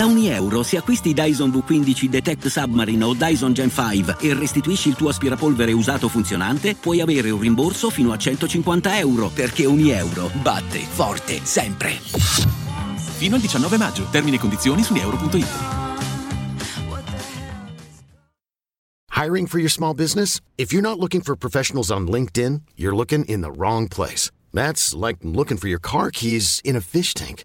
Da ogni euro, se acquisti Dyson V15 Detect Submarine o Dyson Gen 5 e restituisci il tuo aspirapolvere usato funzionante, puoi avere un rimborso fino a 150 euro, perché ogni euro batte forte sempre. Fino al 19 maggio. Termini e condizioni su euro.it. Hiring for your small business? If you're not looking for professionals on LinkedIn, you're looking in the wrong place. That's like looking for your car keys in a fish tank.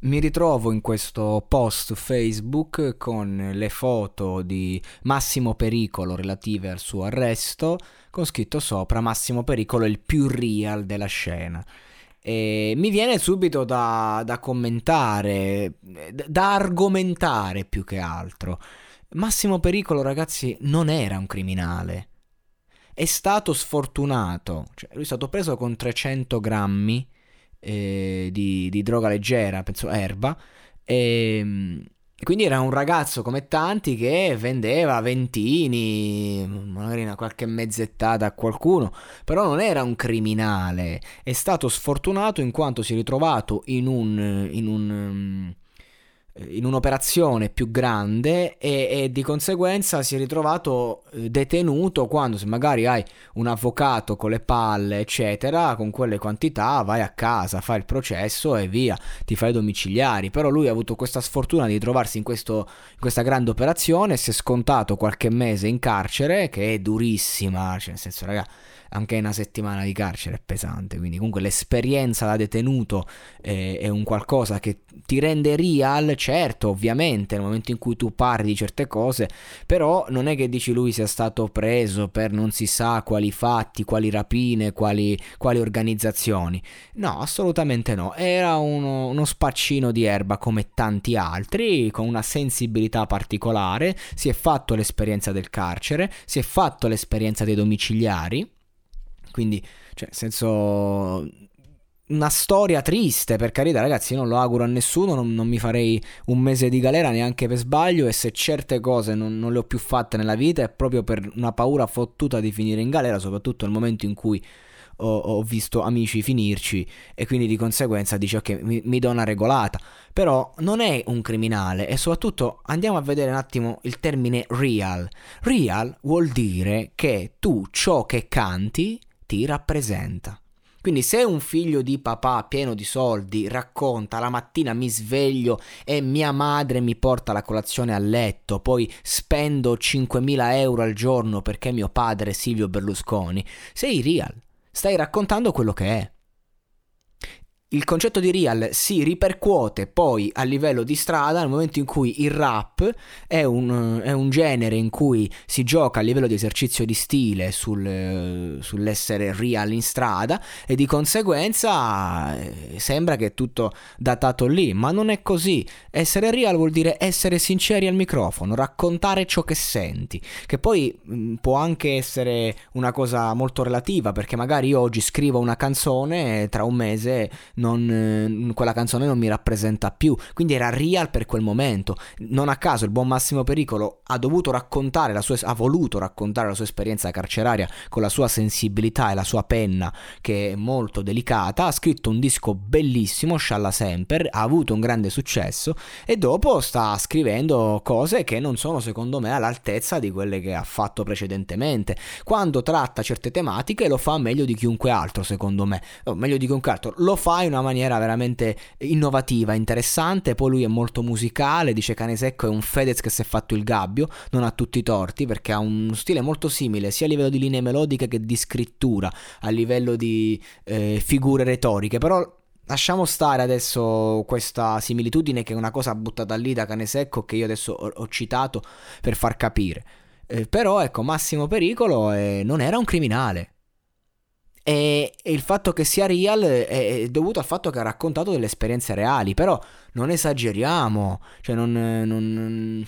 Mi ritrovo in questo post Facebook con le foto di Massimo Pericolo relative al suo arresto, con scritto sopra Massimo Pericolo il più real della scena. E mi viene subito da, da commentare, da argomentare più che altro. Massimo Pericolo, ragazzi, non era un criminale. È stato sfortunato. Cioè, lui è stato preso con 300 grammi eh, di, di, droga leggera, penso erba. E, quindi era un ragazzo come tanti che vendeva ventini, magari una qualche mezzettata a qualcuno, però non era un criminale. È stato sfortunato in quanto si è ritrovato in un, in un in un'operazione più grande e, e, di conseguenza si è ritrovato eh, detenuto quando se magari hai un avvocato con le palle eccetera con quelle quantità vai a casa fai il processo e via ti fai domiciliari. Però lui ha avuto questa sfortuna di trovarsi in, questo, in questa grande operazione si è scontato qualche mese in carcere che è durissima cioè nel senso raga anche una settimana di carcere è pesante, quindi comunque l'esperienza da detenuto è, è un qualcosa che ti rende real, certo, ovviamente, nel momento in cui tu parli di certe cose, però non è che dici lui sia stato preso per non si sa quali fatti, quali rapine, quali, quali organizzazioni. No, assolutamente no, era uno, uno spaccino di erba come tanti altri, con una sensibilità particolare, si è fatto l'esperienza del carcere, si è fatto l'esperienza dei domiciliari. Quindi, cioè, senso una storia triste, per carità, ragazzi, non lo auguro a nessuno, non, non, mi farei un mese di galera neanche per sbaglio e se certe cose non, non, le ho più fatte nella vita è proprio per una paura fottuta di finire in galera, soprattutto nel momento in cui ho, visto amici finirci e quindi di conseguenza dice ok, mi, mi do una regolata, però non è un criminale e soprattutto andiamo a vedere un attimo il termine real. Real vuol dire che tu ciò che canti ti rappresenta. Quindi se un figlio di papà pieno di soldi racconta la mattina mi sveglio e mia madre mi porta la colazione a letto, poi spendo 5.000 euro al giorno perché mio padre è Silvio Berlusconi, sei real, stai raccontando quello che è il concetto di real si ripercuote poi a livello di strada nel momento in cui il rap è un, è un genere in cui si gioca a livello di esercizio di stile sul, sull'essere real in strada e di conseguenza eh, sembra che è tutto datato lì, ma non è così. Essere real vuol dire essere sinceri al microfono, raccontare ciò che senti, che poi mh, mm, può anche essere una cosa molto relativa perché magari io oggi scrivo una canzone e tra un mese non, eh, quella canzone non mi rappresenta più. Quindi era real per quel momento. Non a caso il buon Massimo Pericolo ha dovuto raccontare la sua, ha voluto raccontare la sua esperienza carceraria con la sua sensibilità e la sua penna che è molto delicata. Ha scritto un disco bellissimo, Scialla Semper, ha avuto un grande successo e dopo sta scrivendo cose che non sono secondo me all'altezza di quelle che ha fatto precedentemente. Quando tratta certe tematiche lo fa meglio di chiunque altro, secondo me. O meglio di chiunque altro, lo fa una maniera veramente innovativa, interessante. Poi lui è molto musicale, dice Canesecco è un Fedez che si è fatto il gabbio, non ha tutti i torti perché ha un stile molto simile sia a livello di linee melodiche che di scrittura, a livello di eh, figure retoriche, però Lasciamo stare adesso questa similitudine che è una cosa buttata lì da cane secco che io adesso ho, ho citato per far capire. Eh, però ecco, Massimo Pericolo eh, non era un criminale. E, il fatto che sia real è, dovuto al fatto che ha raccontato delle esperienze reali, però non esageriamo, cioè non, non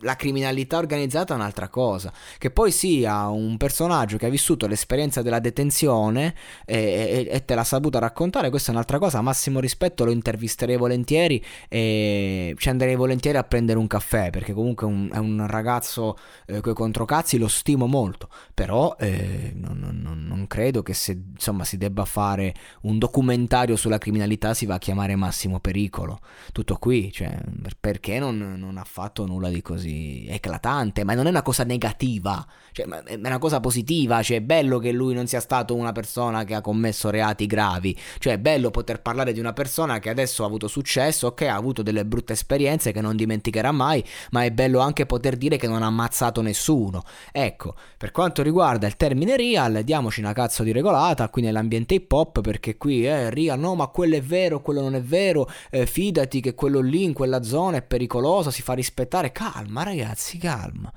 la criminalità organizzata è un'altra cosa. Che poi sia un personaggio che ha vissuto l'esperienza della detenzione e, e, e te l'ha saputa raccontare, questa è un'altra cosa. Massimo rispetto, lo intervisterei volentieri e ci andrei volentieri a prendere un caffè perché comunque un, è un ragazzo eh, coi controcazzi, lo stimo molto. Però eh, non, non, non, credo che se insomma si debba fare un documentario sulla criminalità si va a chiamare Massimo Pericolo. Tutto qui, cioè, perché non, non ha fatto nulla di così? eclatante, ma non è una cosa negativa, cioè, è una cosa positiva, cioè è bello che lui non sia stato una persona che ha commesso reati gravi, cioè è bello poter parlare di una persona che adesso ha avuto successo, ok, ha avuto delle brutte esperienze che non dimenticherà mai, ma è bello anche poter dire che non ha ammazzato nessuno. Ecco, per quanto riguarda il termine real, diamoci una cazzo di regolata qui nell'ambiente hip hop, perché qui eh, real, no, ma quello è vero, quello non è vero, eh, fidati che quello lì in quella zona è pericoloso, si fa rispettare, calma ragazzi, calma,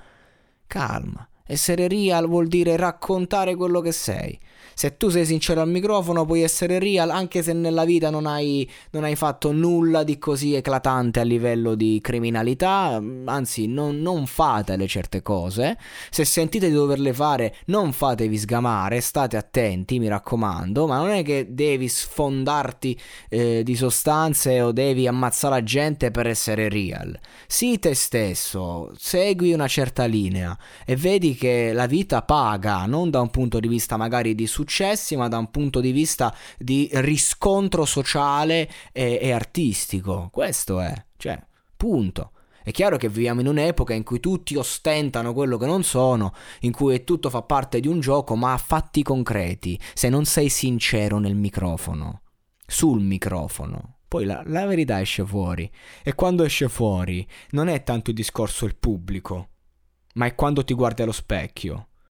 calma. Essere real vuol dire raccontare quello che sei. Se tu sei sincero al microfono puoi essere real anche se nella vita non hai, non hai fatto nulla di così eclatante a livello di criminalità, anzi non, non fatele certe cose. Se sentite di doverle fare non fatevi sgamare, state attenti mi raccomando, ma non è che devi sfondarti eh, di sostanze o devi ammazzare la gente per essere real. Sii te stesso, segui una certa linea e vedi che la vita paga, non da un punto di vista magari di successo, successi, ma da un punto di vista di riscontro sociale e, e artistico. Questo è, cioè, punto. È chiaro che viviamo in un'epoca in cui tutti ostentano quello che non sono, in cui tutto fa parte di un gioco, ma a fatti concreti, se non sei sincero nel microfono, sul microfono. Poi la, la verità esce fuori. E quando esce fuori non è tanto il discorso il pubblico, ma è quando ti guardi allo specchio